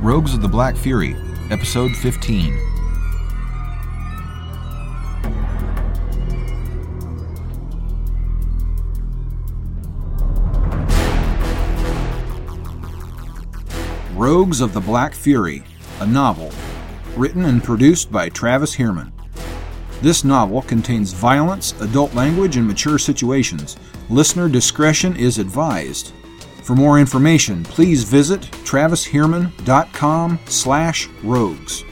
Rogues of the Black Fury, Episode 15. Rogues of the Black Fury, a novel, written and produced by Travis Heermann. This novel contains violence, adult language, and mature situations. Listener discretion is advised. For more information, please visit travisheermann.com slash rogues.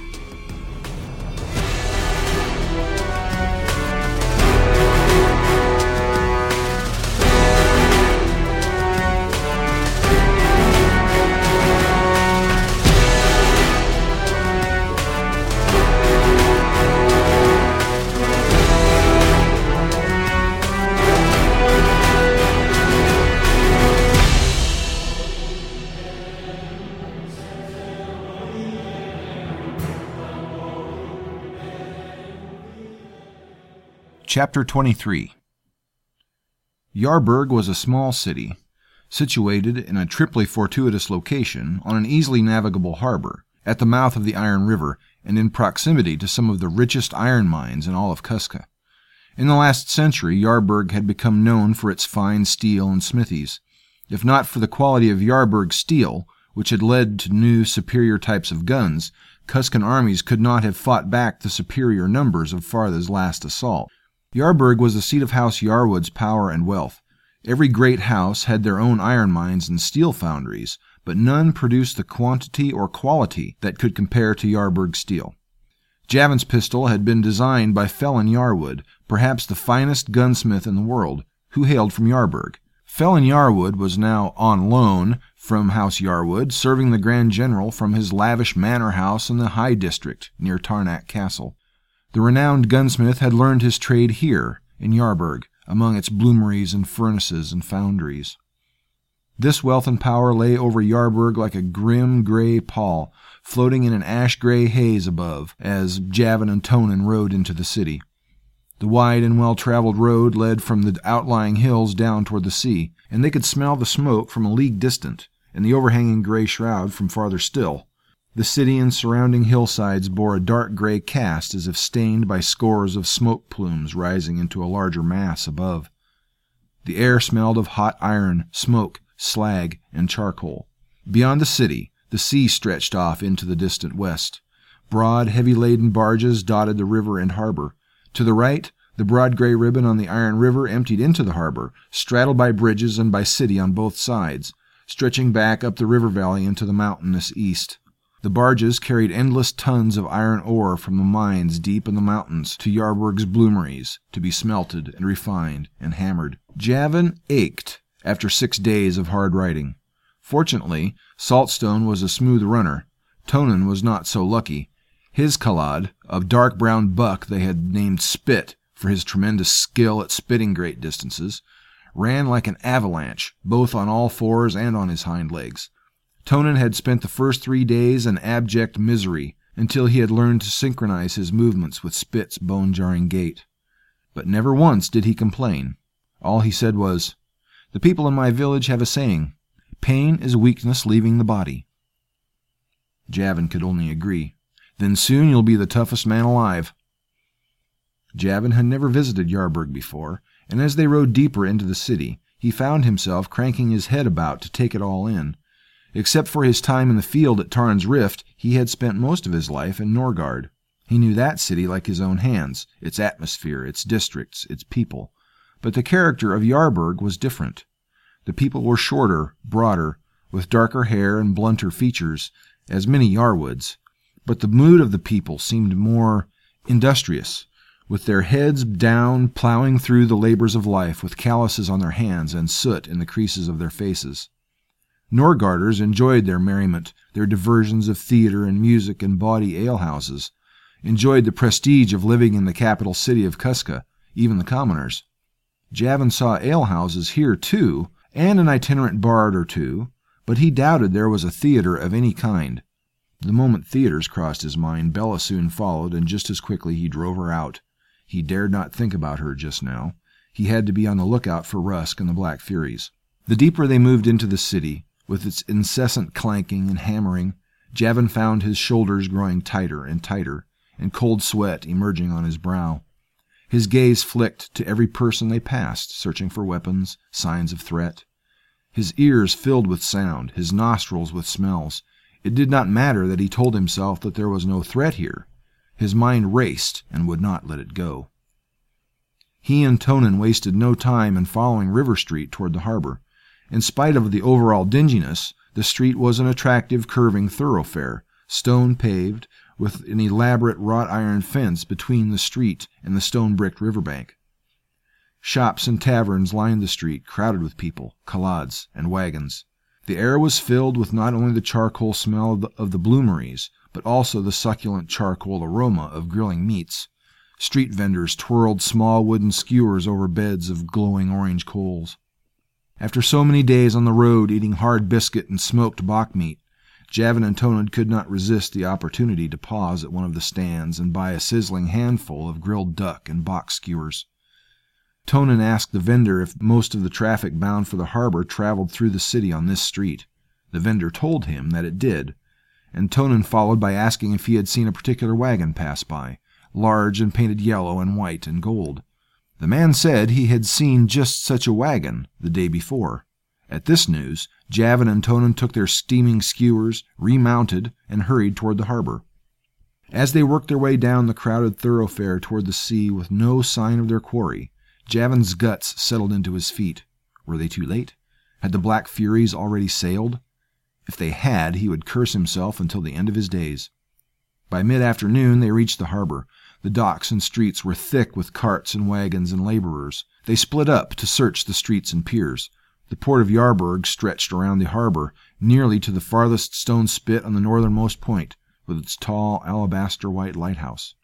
Chapter 23 Yarburg was a small city, situated in a triply fortuitous location on an easily navigable harbor, at the mouth of the Iron River, and in proximity to some of the richest iron mines in all of Kuska. In the last century, Yarburg had become known for its fine steel and smithies. If not for the quality of Yarburg steel, which had led to new superior types of guns, Cuscan armies could not have fought back the superior numbers of Fartha's last assault. Yarburg was the seat of House Yarwood's power and wealth. Every great house had their own iron mines and steel foundries, but none produced the quantity or quality that could compare to Yarburg steel. Javin's pistol had been designed by Felin Yarwood, perhaps the finest gunsmith in the world, who hailed from Yarburg. Felin Yarwood was now on loan from House Yarwood, serving the Grand General from his lavish manor house in the High District near Tarnak Castle. The renowned gunsmith had learned his trade here, in Yarburg, among its bloomeries and furnaces and foundries. This wealth and power lay over Yarburg like a grim gray pall, floating in an ash gray haze above, as Javin and Tonin rode into the city. The wide and well traveled road led from the outlying hills down toward the sea, and they could smell the smoke from a league distant, and the overhanging gray shroud from farther still. The city and surrounding hillsides bore a dark gray cast as if stained by scores of smoke plumes rising into a larger mass above. The air smelled of hot iron, smoke, slag, and charcoal. Beyond the city, the sea stretched off into the distant west. Broad, heavy laden barges dotted the river and harbor. To the right, the broad gray ribbon on the Iron River emptied into the harbor, straddled by bridges and by city on both sides, stretching back up the river valley into the mountainous east. The barges carried endless tons of iron ore from the mines deep in the mountains to Yarburg's bloomeries to be smelted and refined and hammered. Javin ached after six days of hard riding. Fortunately, Saltstone was a smooth runner. Tonin was not so lucky. His Kalad, a dark brown buck they had named Spit for his tremendous skill at spitting great distances, ran like an avalanche, both on all fours and on his hind legs. Tonin had spent the first three days in abject misery until he had learned to synchronize his movements with Spit's bone jarring gait. But never once did he complain. All he said was, The people in my village have a saying pain is weakness leaving the body. Javin could only agree. Then soon you'll be the toughest man alive. Javin had never visited Yarburg before, and as they rode deeper into the city, he found himself cranking his head about to take it all in. Except for his time in the field at Tarn's Rift, he had spent most of his life in Norgard. He knew that city like his own hands, its atmosphere, its districts, its people. But the character of Yarburg was different. The people were shorter, broader, with darker hair and blunter features, as many Yarwoods. But the mood of the people seemed more industrious, with their heads down, plowing through the labors of life with calluses on their hands and soot in the creases of their faces. Norgarders enjoyed their merriment, their diversions of theater and music and bawdy alehouses, enjoyed the prestige of living in the capital city of Kuska, even the commoners. Javin saw alehouses here, too, and an itinerant bard or two, but he doubted there was a theater of any kind. The moment theaters crossed his mind, Bella soon followed, and just as quickly he drove her out. He dared not think about her just now. He had to be on the lookout for Rusk and the Black Furies. The deeper they moved into the city, with its incessant clanking and hammering, Javin found his shoulders growing tighter and tighter, and cold sweat emerging on his brow. His gaze flicked to every person they passed, searching for weapons, signs of threat. His ears filled with sound, his nostrils with smells. It did not matter that he told himself that there was no threat here. His mind raced and would not let it go. He and Tonin wasted no time in following River Street toward the harbor. In spite of the overall dinginess, the street was an attractive curving thoroughfare, stone paved, with an elaborate wrought iron fence between the street and the stone bricked riverbank. Shops and taverns lined the street, crowded with people, Kalads, and wagons. The air was filled with not only the charcoal smell of the, of the bloomeries, but also the succulent charcoal aroma of grilling meats. Street vendors twirled small wooden skewers over beds of glowing orange coals. After so many days on the road eating hard biscuit and smoked bok meat, Javin and Tonin could not resist the opportunity to pause at one of the stands and buy a sizzling handful of grilled duck and bok skewers. Tonin asked the vendor if most of the traffic bound for the harbor traveled through the city on this street. The vendor told him that it did, and Tonin followed by asking if he had seen a particular wagon pass by, large and painted yellow and white and gold. The man said he had seen just such a wagon the day before. At this news, Javin and Tonin took their steaming skewers, remounted, and hurried toward the harbor. As they worked their way down the crowded thoroughfare toward the sea with no sign of their quarry, Javin's guts settled into his feet. Were they too late? Had the Black Furies already sailed? If they had, he would curse himself until the end of his days. By mid afternoon, they reached the harbor. The docks and streets were thick with carts and wagons and laborers. They split up to search the streets and piers. The port of Yarburg stretched around the harbor, nearly to the farthest stone spit on the northernmost point, with its tall alabaster white lighthouse.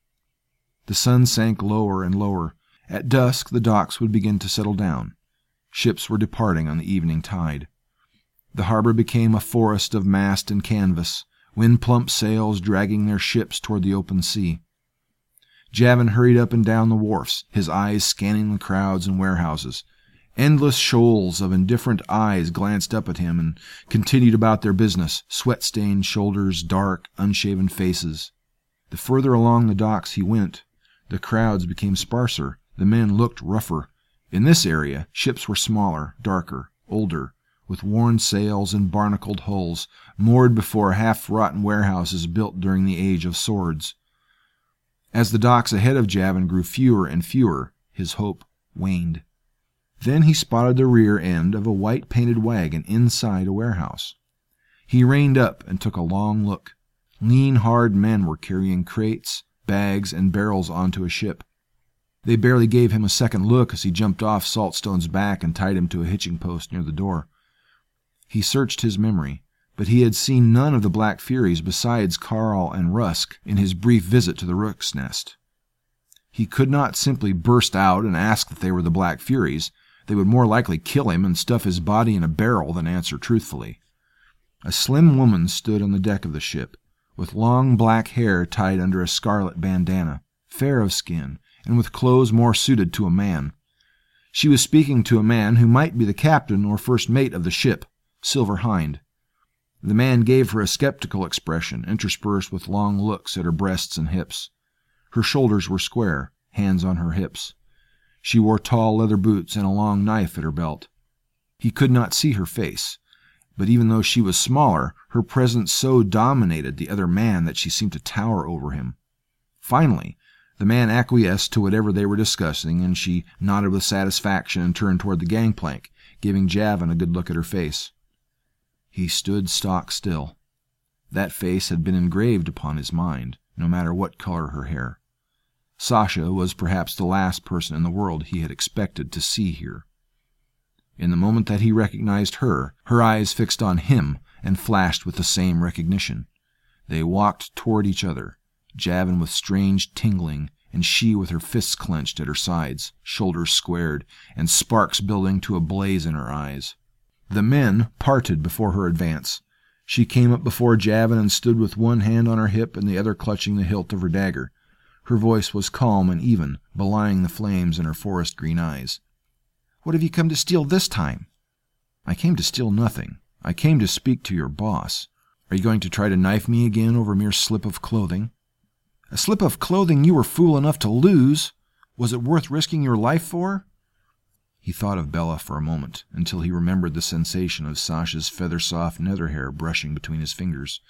The sun sank lower and lower. At dusk the docks would begin to settle down. Ships were departing on the evening tide. The harbor became a forest of mast and canvas, wind plumped sails dragging their ships toward the open sea. Javin hurried up and down the wharfs, his eyes scanning the crowds and warehouses. Endless shoals of indifferent eyes glanced up at him and continued about their business, sweat stained shoulders, dark, unshaven faces. The further along the docks he went, the crowds became sparser, the men looked rougher. In this area, ships were smaller, darker, older, with worn sails and barnacled hulls, moored before half rotten warehouses built during the age of swords. As the docks ahead of Javin grew fewer and fewer, his hope waned. Then he spotted the rear end of a white painted wagon inside a warehouse. He reined up and took a long look. Lean, hard men were carrying crates, bags, and barrels onto a ship. They barely gave him a second look as he jumped off Saltstone's back and tied him to a hitching post near the door. He searched his memory but he had seen none of the Black Furies besides Carl and Rusk in his brief visit to the Rook's Nest. He could not simply burst out and ask if they were the Black Furies. They would more likely kill him and stuff his body in a barrel than answer truthfully. A slim woman stood on the deck of the ship, with long black hair tied under a scarlet bandana, fair of skin, and with clothes more suited to a man. She was speaking to a man who might be the captain or first mate of the ship, Silver Hind. The man gave her a skeptical expression, interspersed with long looks at her breasts and hips. Her shoulders were square, hands on her hips. She wore tall leather boots and a long knife at her belt. He could not see her face, but even though she was smaller, her presence so dominated the other man that she seemed to tower over him. Finally, the man acquiesced to whatever they were discussing, and she nodded with satisfaction and turned toward the gangplank, giving Javin a good look at her face. He stood stock still. That face had been engraved upon his mind, no matter what color her hair. Sasha was perhaps the last person in the world he had expected to see here. In the moment that he recognized her, her eyes fixed on him and flashed with the same recognition. They walked toward each other, Javin with strange tingling, and she with her fists clenched at her sides, shoulders squared, and sparks building to a blaze in her eyes. The men parted before her advance. She came up before Javin and stood with one hand on her hip and the other clutching the hilt of her dagger. Her voice was calm and even, belying the flames in her forest green eyes. What have you come to steal this time? I came to steal nothing. I came to speak to your boss. Are you going to try to knife me again over a mere slip of clothing? A slip of clothing you were fool enough to lose? Was it worth risking your life for? He thought of Bella for a moment, until he remembered the sensation of Sasha's feather soft nether hair brushing between his fingers,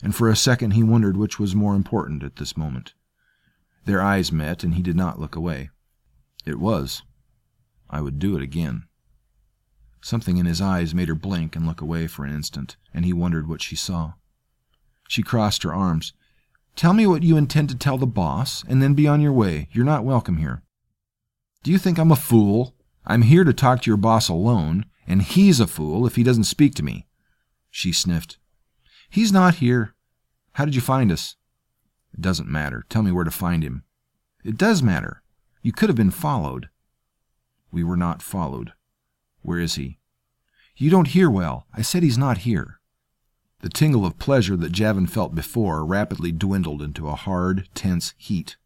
and for a second he wondered which was more important at this moment. Their eyes met, and he did not look away. It was. I would do it again. Something in his eyes made her blink and look away for an instant, and he wondered what she saw. She crossed her arms. Tell me what you intend to tell the boss, and then be on your way. You're not welcome here. Do you think I'm a fool? I'm here to talk to your boss alone, and he's a fool if he doesn't speak to me. She sniffed. He's not here. How did you find us? It doesn't matter. Tell me where to find him. It does matter. You could have been followed. We were not followed. Where is he? You don't hear well. I said he's not here. The tingle of pleasure that Javin felt before rapidly dwindled into a hard, tense heat.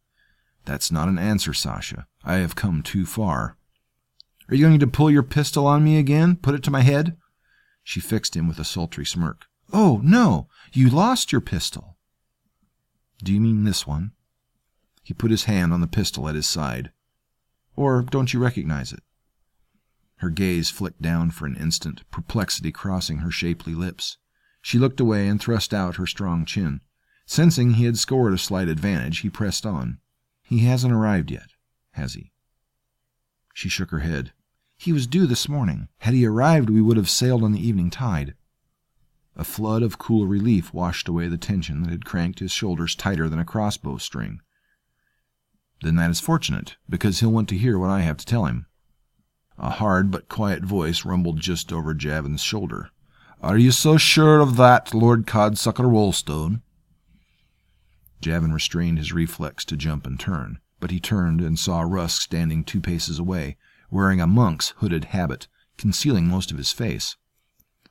That's not an answer, Sasha. I have come too far. Are you going to pull your pistol on me again? Put it to my head? She fixed him with a sultry smirk. Oh, no! You lost your pistol. Do you mean this one? He put his hand on the pistol at his side. Or don't you recognize it? Her gaze flicked down for an instant, perplexity crossing her shapely lips. She looked away and thrust out her strong chin. Sensing he had scored a slight advantage, he pressed on. He hasn't arrived yet, has he? She shook her head. He was due this morning. Had he arrived, we would have sailed on the evening tide. A flood of cool relief washed away the tension that had cranked his shoulders tighter than a crossbow string. Then that is fortunate, because he'll want to hear what I have to tell him. A hard but quiet voice rumbled just over Javin's shoulder. Are you so sure of that, Lord Codsucker Wolstone? Javin restrained his reflex to jump and turn, but he turned and saw Rusk standing two paces away, wearing a monk's hooded habit, concealing most of his face.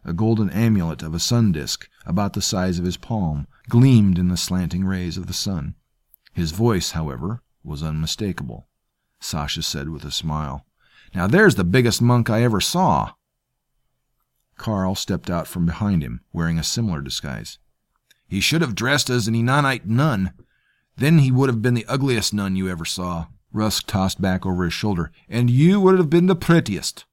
A golden amulet of a sun disk, about the size of his palm, gleamed in the slanting rays of the sun. His voice, however, was unmistakable. Sasha said with a smile, Now there's the biggest monk I ever saw. Carl stepped out from behind him, wearing a similar disguise. He should have dressed as an Enanite nun. Then he would have been the ugliest nun you ever saw. Rusk tossed back over his shoulder. And you would have been the prettiest.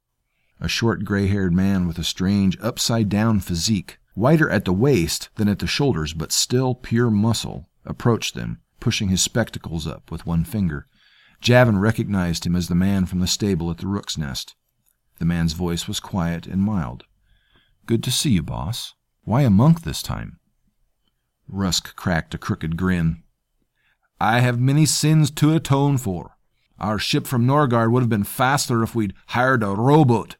A short gray haired man with a strange upside down physique, whiter at the waist than at the shoulders, but still pure muscle, approached them, pushing his spectacles up with one finger. Javin recognized him as the man from the stable at the Rook's Nest. The man's voice was quiet and mild. Good to see you, boss. Why a monk this time? Rusk cracked a crooked grin. I have many sins to atone for. Our ship from Norgard would have been faster if we'd hired a rowboat.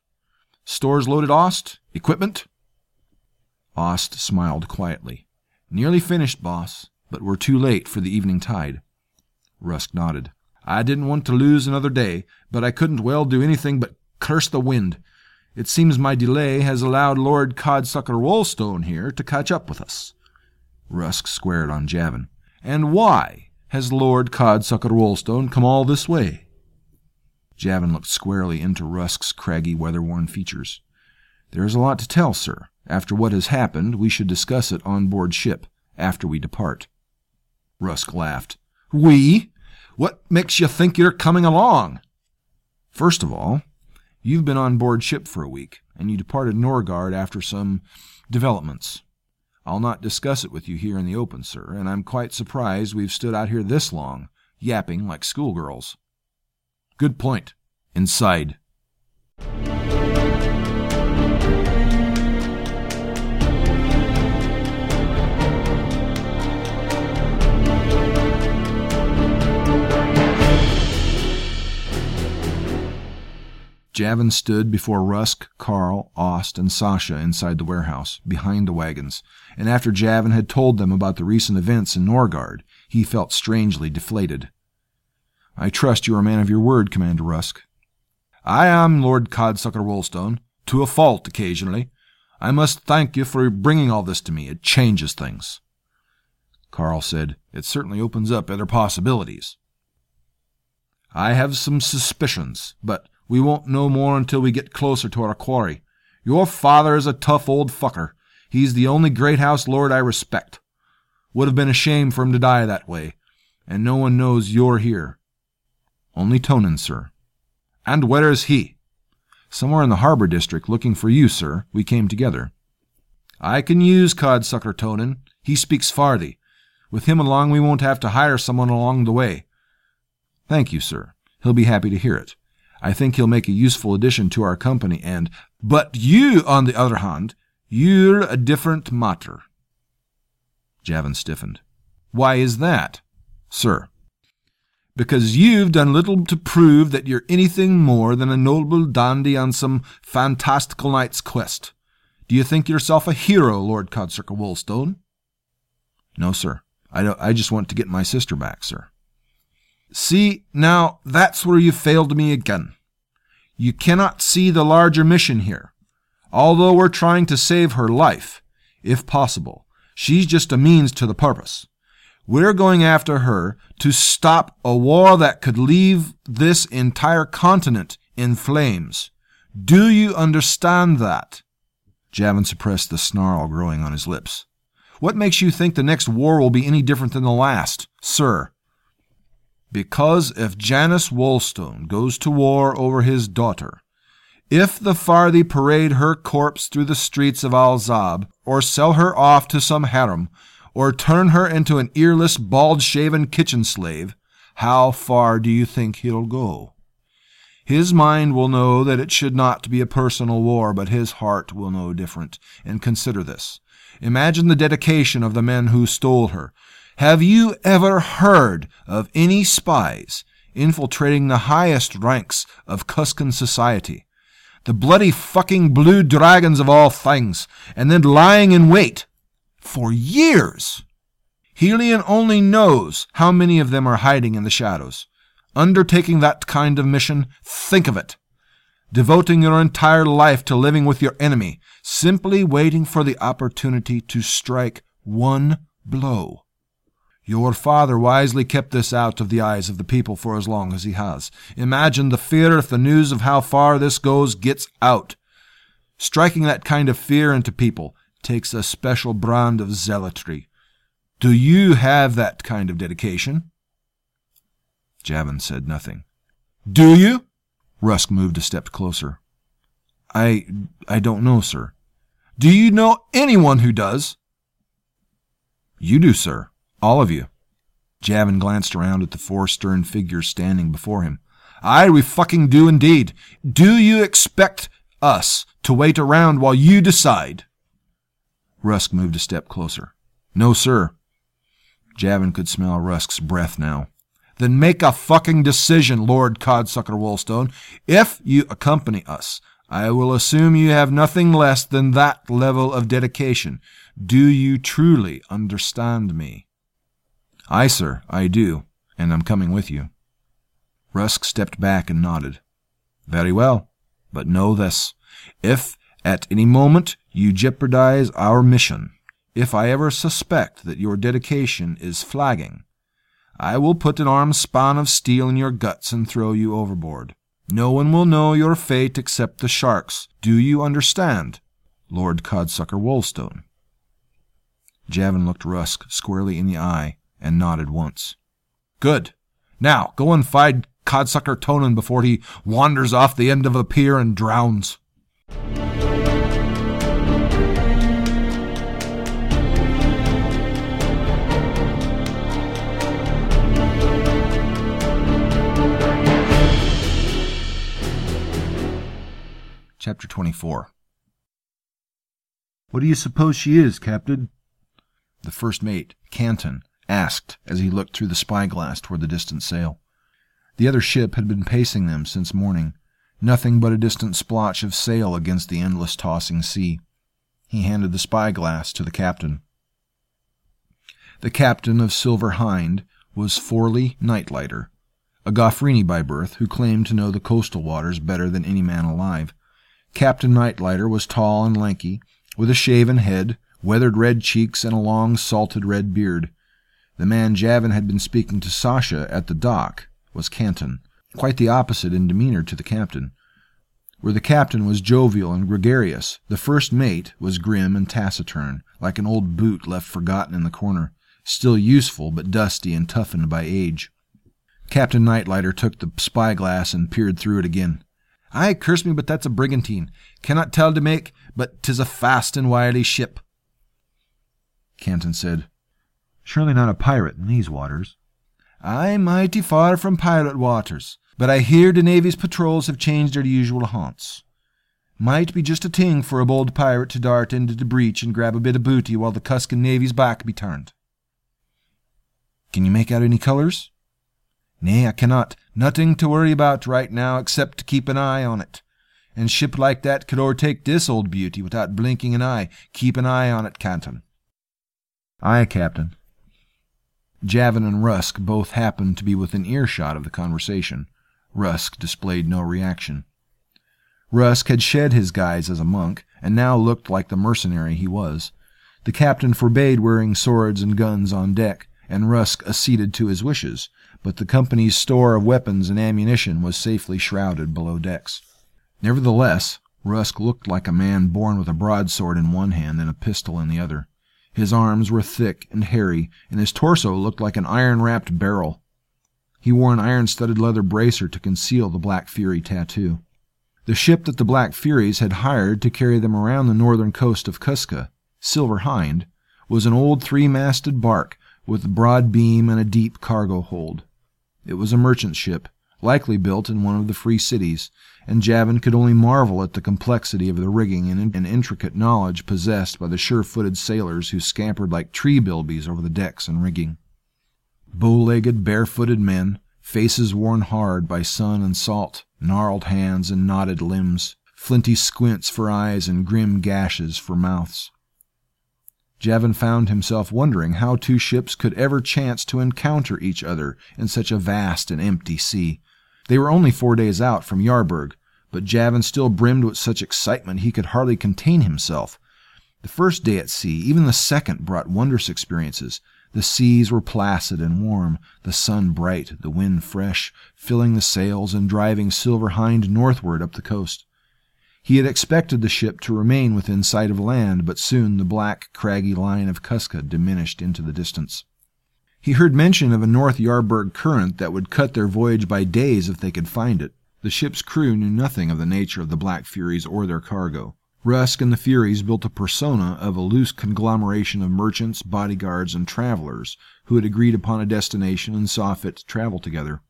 Stores loaded, Ost? Equipment? Ost smiled quietly. Nearly finished, boss, but we're too late for the evening tide. Rusk nodded. I didn't want to lose another day, but I couldn't well do anything but curse the wind. It seems my delay has allowed Lord Codsucker Wolstone here to catch up with us. Rusk squared on Javin. And why has Lord Codsucker Wolstone come all this way? Javin looked squarely into Rusk's craggy, weather-worn features. There is a lot to tell, sir. After what has happened, we should discuss it on board ship, after we depart. Rusk laughed. We? What makes you think you're coming along? First of all, you've been on board ship for a week, and you departed Norgard after some developments. I'll not discuss it with you here in the open, sir, and I'm quite surprised we've stood out here this long, yapping like schoolgirls. Good point. Inside. Javin stood before Rusk, Carl, Ost, and Sasha inside the warehouse, behind the wagons, and after Javin had told them about the recent events in Norgard, he felt strangely deflated. I trust you are a man of your word, Commander Rusk. I am, Lord Codsucker Wolstone, to a fault occasionally. I must thank you for bringing all this to me. It changes things. Carl said, It certainly opens up other possibilities. I have some suspicions, but we won't know more until we get closer to our quarry. Your father is a tough old fucker. He's the only great house lord I respect. Would have been a shame for him to die that way. And no one knows you're here. Only Tonin, sir. And where is he? Somewhere in the harbor district, looking for you, sir. We came together. I can use Codsucker Tonin. He speaks Farthi. With him along, we won't have to hire someone along the way. Thank you, sir. He'll be happy to hear it. I think he'll make a useful addition to our company and. But you, on the other hand, you're a different matter. Javin stiffened. Why is that? Sir. Because you've done little to prove that you're anything more than a noble dandy on some fantastical knight's quest. Do you think yourself a hero, Lord Codsucker Wolstone? No, sir. I, don't, I just want to get my sister back, sir. See, now that's where you failed me again. You cannot see the larger mission here. Although we're trying to save her life, if possible, she's just a means to the purpose. We're going after her to stop a war that could leave this entire continent in flames. Do you understand that? Javin suppressed the snarl growing on his lips. What makes you think the next war will be any different than the last, sir? Because if Janus Wolstone goes to war over his daughter, if the Farthi parade her corpse through the streets of Al Zab, or sell her off to some harem, or turn her into an earless, bald shaven kitchen slave, how far do you think he'll go? His mind will know that it should not be a personal war, but his heart will know different. And consider this. Imagine the dedication of the men who stole her, have you ever heard of any spies infiltrating the highest ranks of Cuscan society? The bloody fucking blue dragons of all things, and then lying in wait for years. Helion only knows how many of them are hiding in the shadows. Undertaking that kind of mission, think of it. Devoting your entire life to living with your enemy, simply waiting for the opportunity to strike one blow. Your father wisely kept this out of the eyes of the people for as long as he has. Imagine the fear if the news of how far this goes gets out. Striking that kind of fear into people takes a special brand of zealotry. Do you have that kind of dedication? Javin said nothing. Do you? Rusk moved a step closer. I I don't know, sir. Do you know anyone who does? You do, sir. All of you. Javin glanced around at the four stern figures standing before him. Aye, we fucking do indeed. Do you expect us to wait around while you decide? Rusk moved a step closer. No, sir. Javin could smell Rusk's breath now. Then make a fucking decision, Lord Codsucker Wolstone. If you accompany us, I will assume you have nothing less than that level of dedication. Do you truly understand me? Aye, sir, I do, and I'm coming with you. Rusk stepped back and nodded. Very well, but know this. If at any moment you jeopardize our mission, if I ever suspect that your dedication is flagging, I will put an arm span of steel in your guts and throw you overboard. No one will know your fate except the sharks. Do you understand, Lord Codsucker Wolstone? Javin looked Rusk squarely in the eye and nodded once. Good. Now, go and find Codsucker Tonin before he wanders off the end of a pier and drowns. Chapter 24 What do you suppose she is, Captain? The first mate, Canton, asked as he looked through the spyglass toward the distant sail. The other ship had been pacing them since morning, nothing but a distant splotch of sail against the endless tossing sea. He handed the spyglass to the captain. The captain of Silver Hind was Forley Nightlighter, a Goffrini by birth who claimed to know the coastal waters better than any man alive. Captain Nightlighter was tall and lanky, with a shaven head, weathered red cheeks, and a long, salted red beard. The man Javin had been speaking to Sasha at the dock was Canton, quite the opposite in demeanor to the captain. Where the captain was jovial and gregarious, the first mate was grim and taciturn, like an old boot left forgotten in the corner, still useful but dusty and toughened by age. Captain Nightlighter took the spyglass and peered through it again. Ay, curse me, but that's a brigantine. Cannot tell to make, but 'tis a fast and wily ship. Canton said, Surely not a pirate in these waters. Ay, mighty far from pirate waters, but I hear the Navy's patrols have changed their usual haunts. Might be just a ting for a bold pirate to dart into the breach and grab a bit of booty while the Cuscan Navy's back be turned. Can you make out any colors? Nay, I cannot. Nothing to worry about right now except to keep an eye on it. And ship like that could o'ertake this old beauty without blinking an eye. Keep an eye on it, Canton. Aye, Captain. Javin and Rusk both happened to be within earshot of the conversation. Rusk displayed no reaction. Rusk had shed his guise as a monk, and now looked like the mercenary he was. The captain forbade wearing swords and guns on deck, and Rusk acceded to his wishes, but the company's store of weapons and ammunition was safely shrouded below decks. Nevertheless, Rusk looked like a man born with a broadsword in one hand and a pistol in the other. His arms were thick and hairy, and his torso looked like an iron wrapped barrel. He wore an iron studded leather bracer to conceal the Black Fury tattoo. The ship that the Black Furies had hired to carry them around the northern coast of Cusca, Silver Hind, was an old three masted bark with a broad beam and a deep cargo hold. It was a merchant ship, likely built in one of the free cities, and Javin could only marvel at the complexity of the rigging and, and intricate knowledge possessed by the sure footed sailors who scampered like tree bilbies over the decks and rigging. Bow legged, barefooted men, faces worn hard by sun and salt, gnarled hands and knotted limbs, flinty squints for eyes and grim gashes for mouths. Javin found himself wondering how two ships could ever chance to encounter each other in such a vast and empty sea. They were only four days out from Yarburg, but Javin still brimmed with such excitement he could hardly contain himself. The first day at sea, even the second, brought wondrous experiences. The seas were placid and warm, the sun bright, the wind fresh, filling the sails and driving Silver Hind northward up the coast. He had expected the ship to remain within sight of land, but soon the black, craggy line of Cusca diminished into the distance. He heard mention of a North Yarburg current that would cut their voyage by days if they could find it. The ship's crew knew nothing of the nature of the Black Furies or their cargo. Rusk and the Furies built a persona of a loose conglomeration of merchants, bodyguards, and travelers who had agreed upon a destination and saw fit to travel together.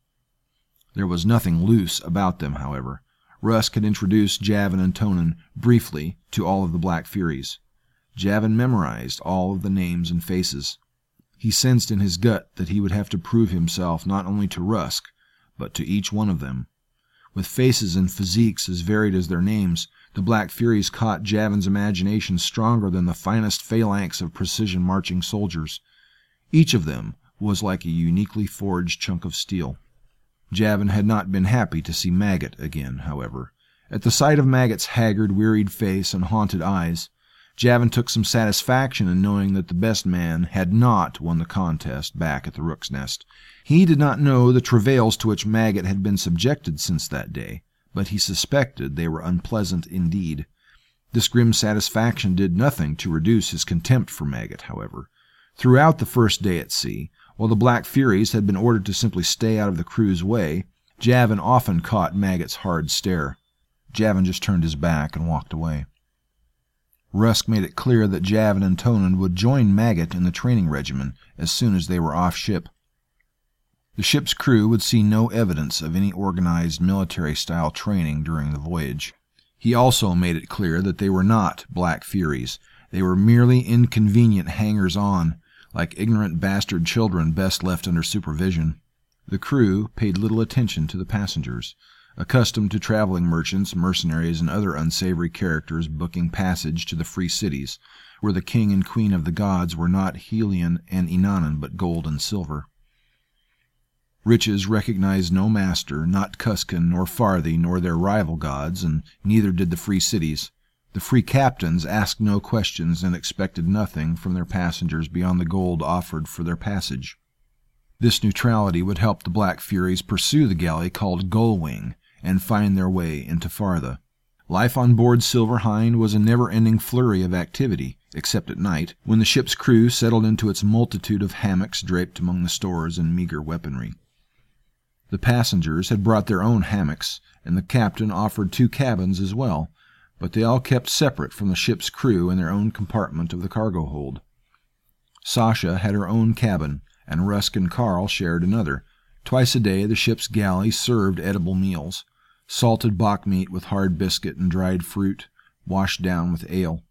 There was nothing loose about them, however. Rusk had introduced Javin and Tonin briefly to all of the Black Furies. Javin memorized all of the names and faces. He sensed in his gut that he would have to prove himself not only to Rusk, but to each one of them. With faces and physiques as varied as their names, the Black Furies caught Javin's imagination stronger than the finest phalanx of precision marching soldiers. Each of them was like a uniquely forged chunk of steel. Javin had not been happy to see Maggot again, however. At the sight of Maggot's haggard, wearied face and haunted eyes, Javin took some satisfaction in knowing that the best man had not won the contest back at the Rook's Nest. He did not know the travails to which Maggot had been subjected since that day, but he suspected they were unpleasant indeed. This grim satisfaction did nothing to reduce his contempt for Maggot, however. Throughout the first day at sea, while the Black Furies had been ordered to simply stay out of the crew's way, Javin often caught Maggot's hard stare. Javin just turned his back and walked away. Rusk made it clear that Javin and Tonin would join Maggot in the training regimen as soon as they were off ship. The ship's crew would see no evidence of any organized military style training during the voyage. He also made it clear that they were not Black Furies. They were merely inconvenient hangers on, like ignorant bastard children best left under supervision. The crew paid little attention to the passengers. Accustomed to traveling merchants, mercenaries, and other unsavory characters booking passage to the free cities, where the king and queen of the gods were not Helion and Inanna, but gold and silver. Riches recognized no master, not Cuscan, nor Farthi, nor their rival gods, and neither did the free cities. The free captains asked no questions and expected nothing from their passengers beyond the gold offered for their passage. This neutrality would help the Black Furies pursue the galley called Gullwing and find their way into Fartha. Life on board Silver Hind was a never ending flurry of activity, except at night, when the ship's crew settled into its multitude of hammocks draped among the stores and meager weaponry. The passengers had brought their own hammocks, and the captain offered two cabins as well, but they all kept separate from the ship's crew in their own compartment of the cargo hold. Sasha had her own cabin, and Rusk and Carl shared another. Twice a day the ship's galley served edible meals salted bok meat with hard biscuit and dried fruit, washed down with ale.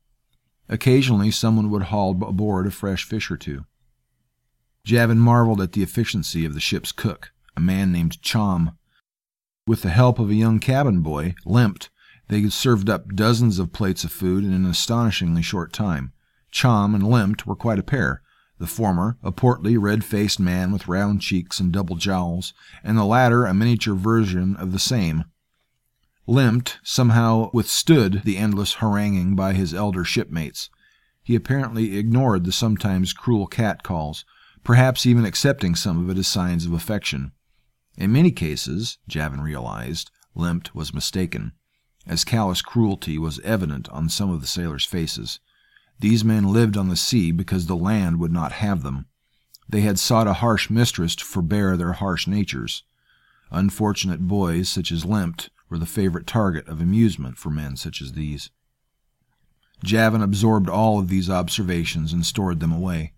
Occasionally someone would haul aboard a fresh fish or two. Javin marveled at the efficiency of the ship's cook, a man named Chom. With the help of a young cabin boy, Lempt, they served up dozens of plates of food in an astonishingly short time. Chom and Lempt were quite a pair. The former, a portly, red faced man with round cheeks and double jowls, and the latter, a miniature version of the same. Lempt somehow withstood the endless haranguing by his elder shipmates. He apparently ignored the sometimes cruel catcalls, perhaps even accepting some of it as signs of affection. In many cases, Javin realized, Lempt was mistaken as callous cruelty was evident on some of the sailors' faces. These men lived on the sea because the land would not have them. They had sought a harsh mistress to forbear their harsh natures. Unfortunate boys such as Lempt were the favorite target of amusement for men such as these. Javin absorbed all of these observations and stored them away.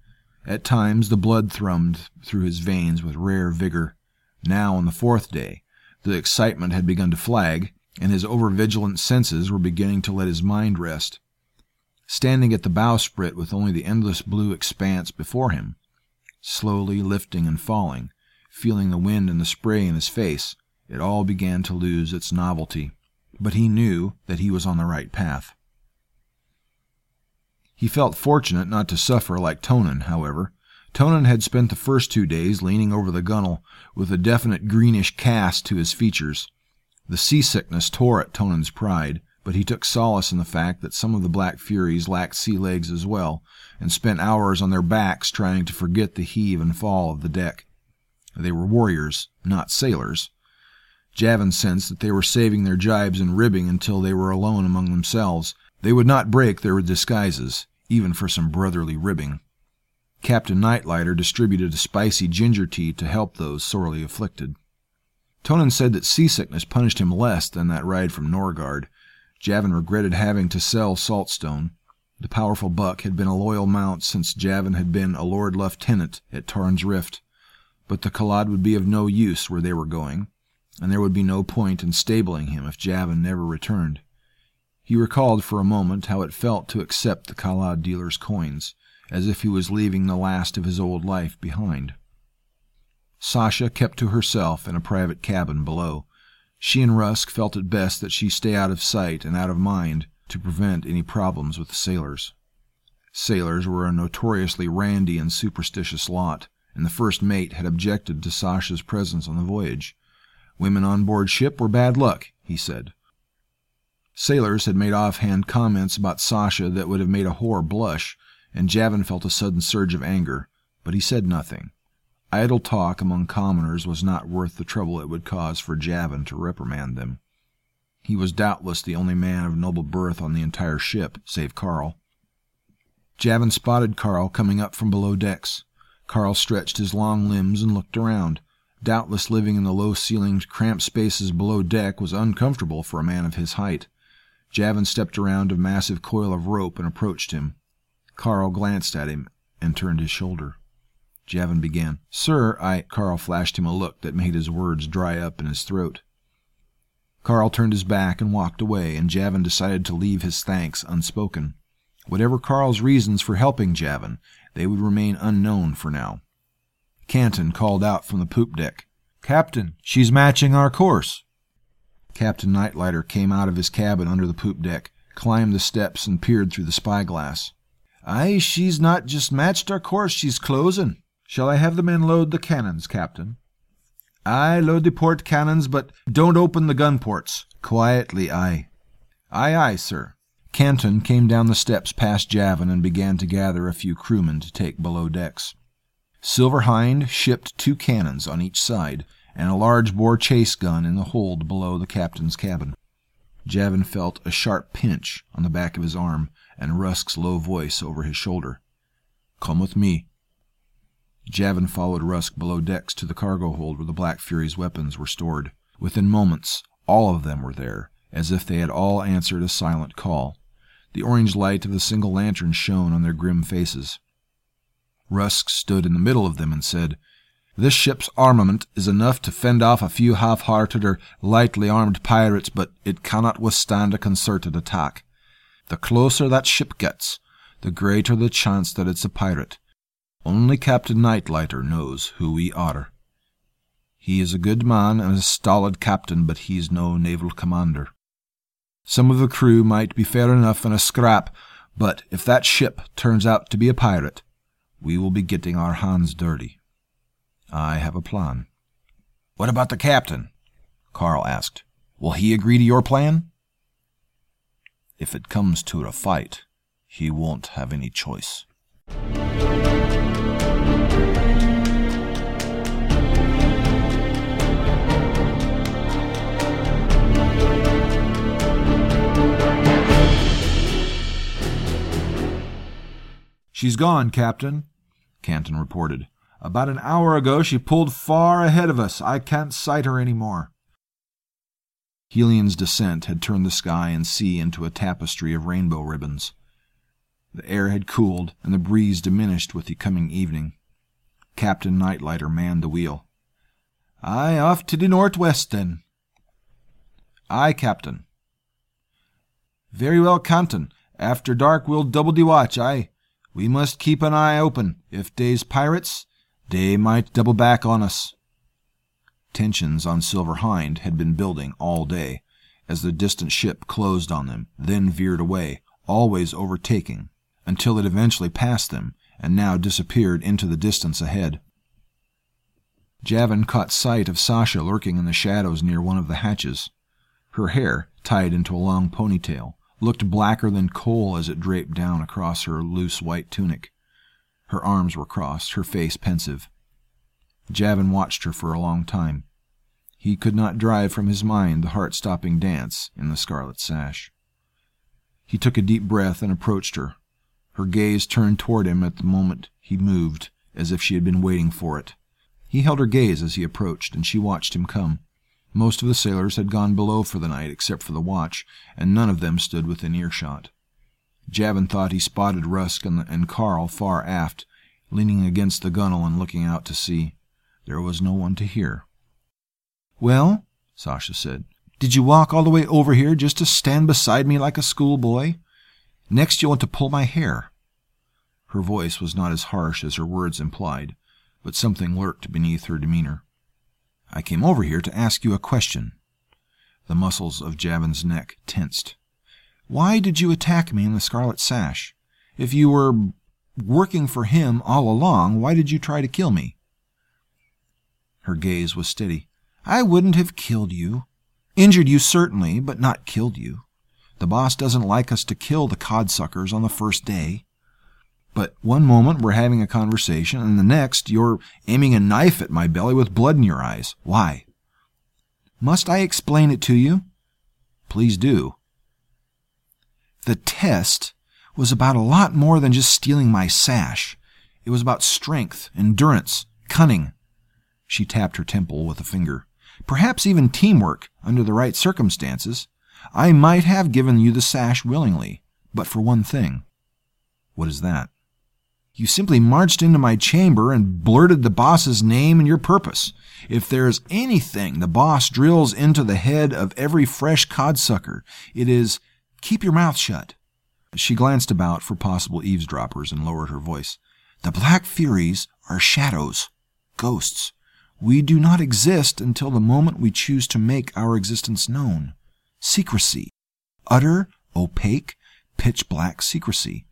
At times the blood thrummed through his veins with rare vigor. Now, on the fourth day, the excitement had begun to flag, and his overvigilant senses were beginning to let his mind rest. Standing at the bowsprit with only the endless blue expanse before him, slowly lifting and falling, feeling the wind and the spray in his face, it all began to lose its novelty. But he knew that he was on the right path. He felt fortunate not to suffer like Tonin, however. Tonin had spent the first two days leaning over the gunwale with a definite greenish cast to his features. The seasickness tore at Tonin's pride, but he took solace in the fact that some of the Black Furies lacked sea legs as well, and spent hours on their backs trying to forget the heave and fall of the deck. They were warriors, not sailors. Javin sensed that they were saving their jibes and ribbing until they were alone among themselves. They would not break their disguises, even for some brotherly ribbing. Captain Nightlighter distributed a spicy ginger tea to help those sorely afflicted. Tonin said that seasickness punished him less than that ride from Norgard. Javin regretted having to sell Saltstone. The powerful buck had been a loyal mount since Javin had been a Lord Lieutenant at Tarn's Rift. But the Kalad would be of no use where they were going, and there would be no point in stabling him if Javin never returned. He recalled for a moment how it felt to accept the Kalad dealer's coins, as if he was leaving the last of his old life behind. Sasha kept to herself in a private cabin below. She and Rusk felt it best that she stay out of sight and out of mind to prevent any problems with the sailors. Sailors were a notoriously randy and superstitious lot, and the first mate had objected to Sasha's presence on the voyage. Women on board ship were bad luck, he said. Sailors had made offhand comments about Sasha that would have made a whore blush, and Javin felt a sudden surge of anger, but he said nothing. Idle talk among commoners was not worth the trouble it would cause for Javin to reprimand them. He was doubtless the only man of noble birth on the entire ship, save Carl. Javin spotted Carl coming up from below decks. Carl stretched his long limbs and looked around. Doubtless living in the low ceilinged, cramped spaces below deck was uncomfortable for a man of his height. Javin stepped around a massive coil of rope and approached him. Carl glanced at him and turned his shoulder. Javin began. Sir, I. Carl flashed him a look that made his words dry up in his throat. Carl turned his back and walked away, and Javin decided to leave his thanks unspoken. Whatever Carl's reasons for helping Javin, they would remain unknown for now. Canton called out from the poop deck. Captain, she's matching our course. Captain Nightlighter came out of his cabin under the poop deck, climbed the steps, and peered through the spyglass. Aye, she's not just matched our course, she's closing. Shall I have the men load the cannons, Captain? Aye, load the port cannons, but don't open the gun ports. Quietly, aye. Aye, aye, sir. Canton came down the steps past Javin and began to gather a few crewmen to take below decks. Silver Hind shipped two cannons on each side and a large bore chase gun in the hold below the captain's cabin. Javin felt a sharp pinch on the back of his arm and Rusk's low voice over his shoulder. Come with me. Javin followed Rusk below decks to the cargo hold where the Black Fury's weapons were stored. Within moments, all of them were there, as if they had all answered a silent call. The orange light of the single lantern shone on their grim faces. Rusk stood in the middle of them and said, This ship's armament is enough to fend off a few half hearted or lightly armed pirates, but it cannot withstand a concerted attack. The closer that ship gets, the greater the chance that it's a pirate. Only Captain Nightlighter knows who we are. He is a good man and a stolid captain, but he's no naval commander. Some of the crew might be fair enough in a scrap, but if that ship turns out to be a pirate, we will be getting our hands dirty. I have a plan. What about the captain? Carl asked. Will he agree to your plan? If it comes to a fight, he won't have any choice. She's gone, Captain, Canton reported. About an hour ago she pulled far ahead of us. I can't sight her any more. Helian's descent had turned the sky and sea into a tapestry of rainbow ribbons. The air had cooled, and the breeze diminished with the coming evening. Captain Nightlighter manned the wheel. Aye, off to the northwest, then. Aye, Captain. Very well, Canton. After dark we'll double the watch, aye. We must keep an eye open. If they's pirates, they might double back on us. Tensions on Silver Hind had been building all day, as the distant ship closed on them, then veered away, always overtaking, until it eventually passed them and now disappeared into the distance ahead. Javin caught sight of Sasha lurking in the shadows near one of the hatches. Her hair, tied into a long ponytail, looked blacker than coal as it draped down across her loose white tunic. Her arms were crossed, her face pensive. Javin watched her for a long time. He could not drive from his mind the heart stopping dance in the scarlet sash. He took a deep breath and approached her. Her gaze turned toward him at the moment he moved, as if she had been waiting for it. He held her gaze as he approached, and she watched him come. Most of the sailors had gone below for the night except for the watch, and none of them stood within earshot. Javin thought he spotted Rusk and, Carl far aft, leaning against the gunwale and looking out to sea. There was no one to hear. Well, Sasha said, did you walk all the way over here just to stand beside me like a schoolboy? Next you want to pull my hair. Her voice was not as harsh as her words implied, but something lurked beneath her demeanor. I came over here to ask you a question. The muscles of Javin's neck tensed. Why did you attack me in the Scarlet Sash? If you were working for him all along, why did you try to kill me? Her gaze was steady. I wouldn't have killed you. Injured you, certainly, but not killed you. The boss doesn't like us to kill the codsuckers on the first day. But one moment we're having a conversation, and the next you're aiming a knife at my belly with blood in your eyes. Why? Must I explain it to you? Please do. The test was about a lot more than just stealing my sash. It was about strength, endurance, cunning. She tapped her temple with a finger. Perhaps even teamwork under the right circumstances. I might have given you the sash willingly, but for one thing. What is that? You simply marched into my chamber and blurted the boss's name and your purpose. If there's anything the boss drills into the head of every fresh codsucker, it is keep your mouth shut. She glanced about for possible eavesdroppers and lowered her voice. The Black Furies are shadows, ghosts. We do not exist until the moment we choose to make our existence known. Secrecy. Utter, opaque, pitch black secrecy.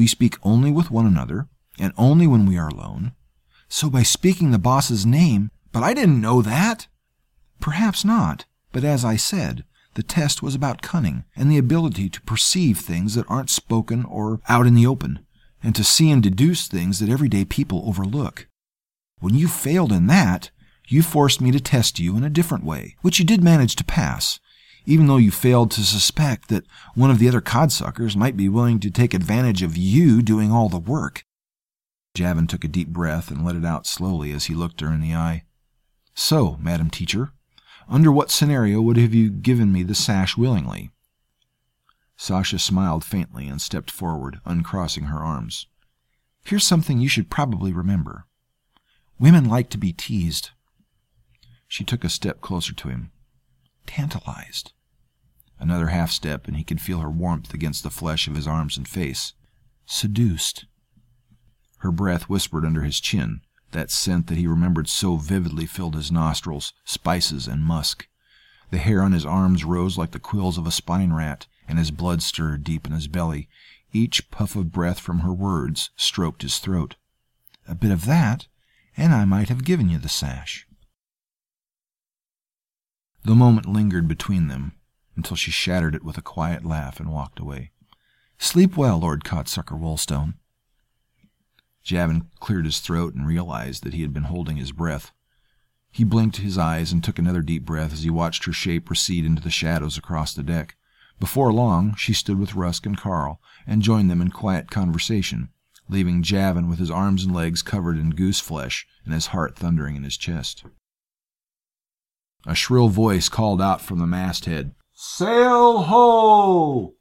We speak only with one another, and only when we are alone. So by speaking the boss's name, but I didn't know that. Perhaps not, but as I said, the test was about cunning and the ability to perceive things that aren't spoken or out in the open, and to see and deduce things that everyday people overlook. When you failed in that, you forced me to test you in a different way, which you did manage to pass, even though you failed to suspect that one of the other codsuckers might be willing to take advantage of you doing all the work. Javin took a deep breath and let it out slowly as he looked her in the eye. So, Madam Teacher, under what scenario would have you given me the sash willingly? Sasha smiled faintly and stepped forward, uncrossing her arms. Here's something you should probably remember. Women like to be teased. She took a step closer to him. Tantalized. Another half step, and he could feel her warmth against the flesh of his arms and face. Seduced. Her breath whispered under his chin, that scent that he remembered so vividly filled his nostrils, spices and musk. The hair on his arms rose like the quills of a spine rat, and his blood stirred deep in his belly. Each puff of breath from her words stroked his throat. A bit of that, and I might have given you the sash. The moment lingered between them until she shattered it with a quiet laugh and walked away. Sleep well, Lord Codsucker Wolstone. Javin cleared his throat and realized that he had been holding his breath. He blinked his eyes and took another deep breath as he watched her shape recede into the shadows across the deck. Before long, she stood with Rusk and Carl and joined them in quiet conversation, leaving Javin with his arms and legs covered in goose flesh and his heart thundering in his chest. A shrill voice called out from the masthead, Sail ho!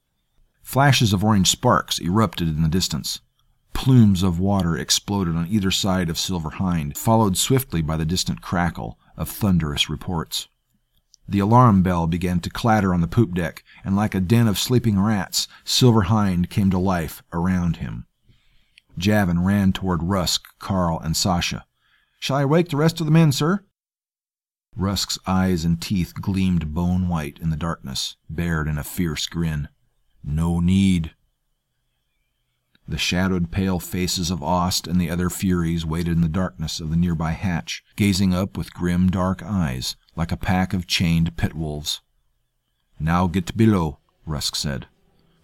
Flashes of orange sparks erupted in the distance. Plumes of water exploded on either side of Silver Hind, followed swiftly by the distant crackle of thunderous reports. The alarm bell began to clatter on the poop deck, and like a den of sleeping rats, Silver Hind came to life around him. Javin ran toward Rusk, Carl, and Sasha. Shall I wake the rest of the men, sir? Rusk's eyes and teeth gleamed bone white in the darkness, bared in a fierce grin. No need. The shadowed pale faces of Ost and the other Furies waited in the darkness of the nearby hatch, gazing up with grim dark eyes, like a pack of chained pit wolves. Now get below, Rusk said.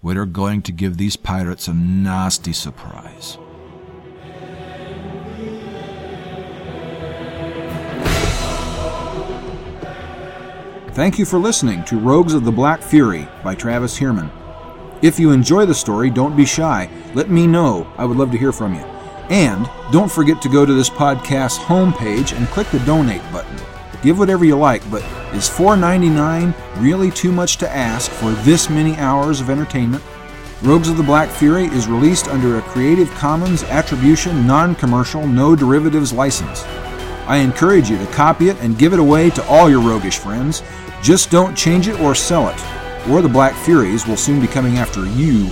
We're going to give these pirates a nasty surprise. Thank you for listening to Rogues of the Black Fury by Travis Heermann. If you enjoy the story, don't be shy. Let me know. I would love to hear from you. And don't forget to go to this podcast's homepage and click the donate button. Give whatever you like, but is $4.99 really too much to ask for this many hours of entertainment? Rogues of the Black Fury is released under a Creative Commons Attribution Non Commercial No Derivatives license. I encourage you to copy it and give it away to all your roguish friends. Just don't change it or sell it or the Black Furies will soon be coming after you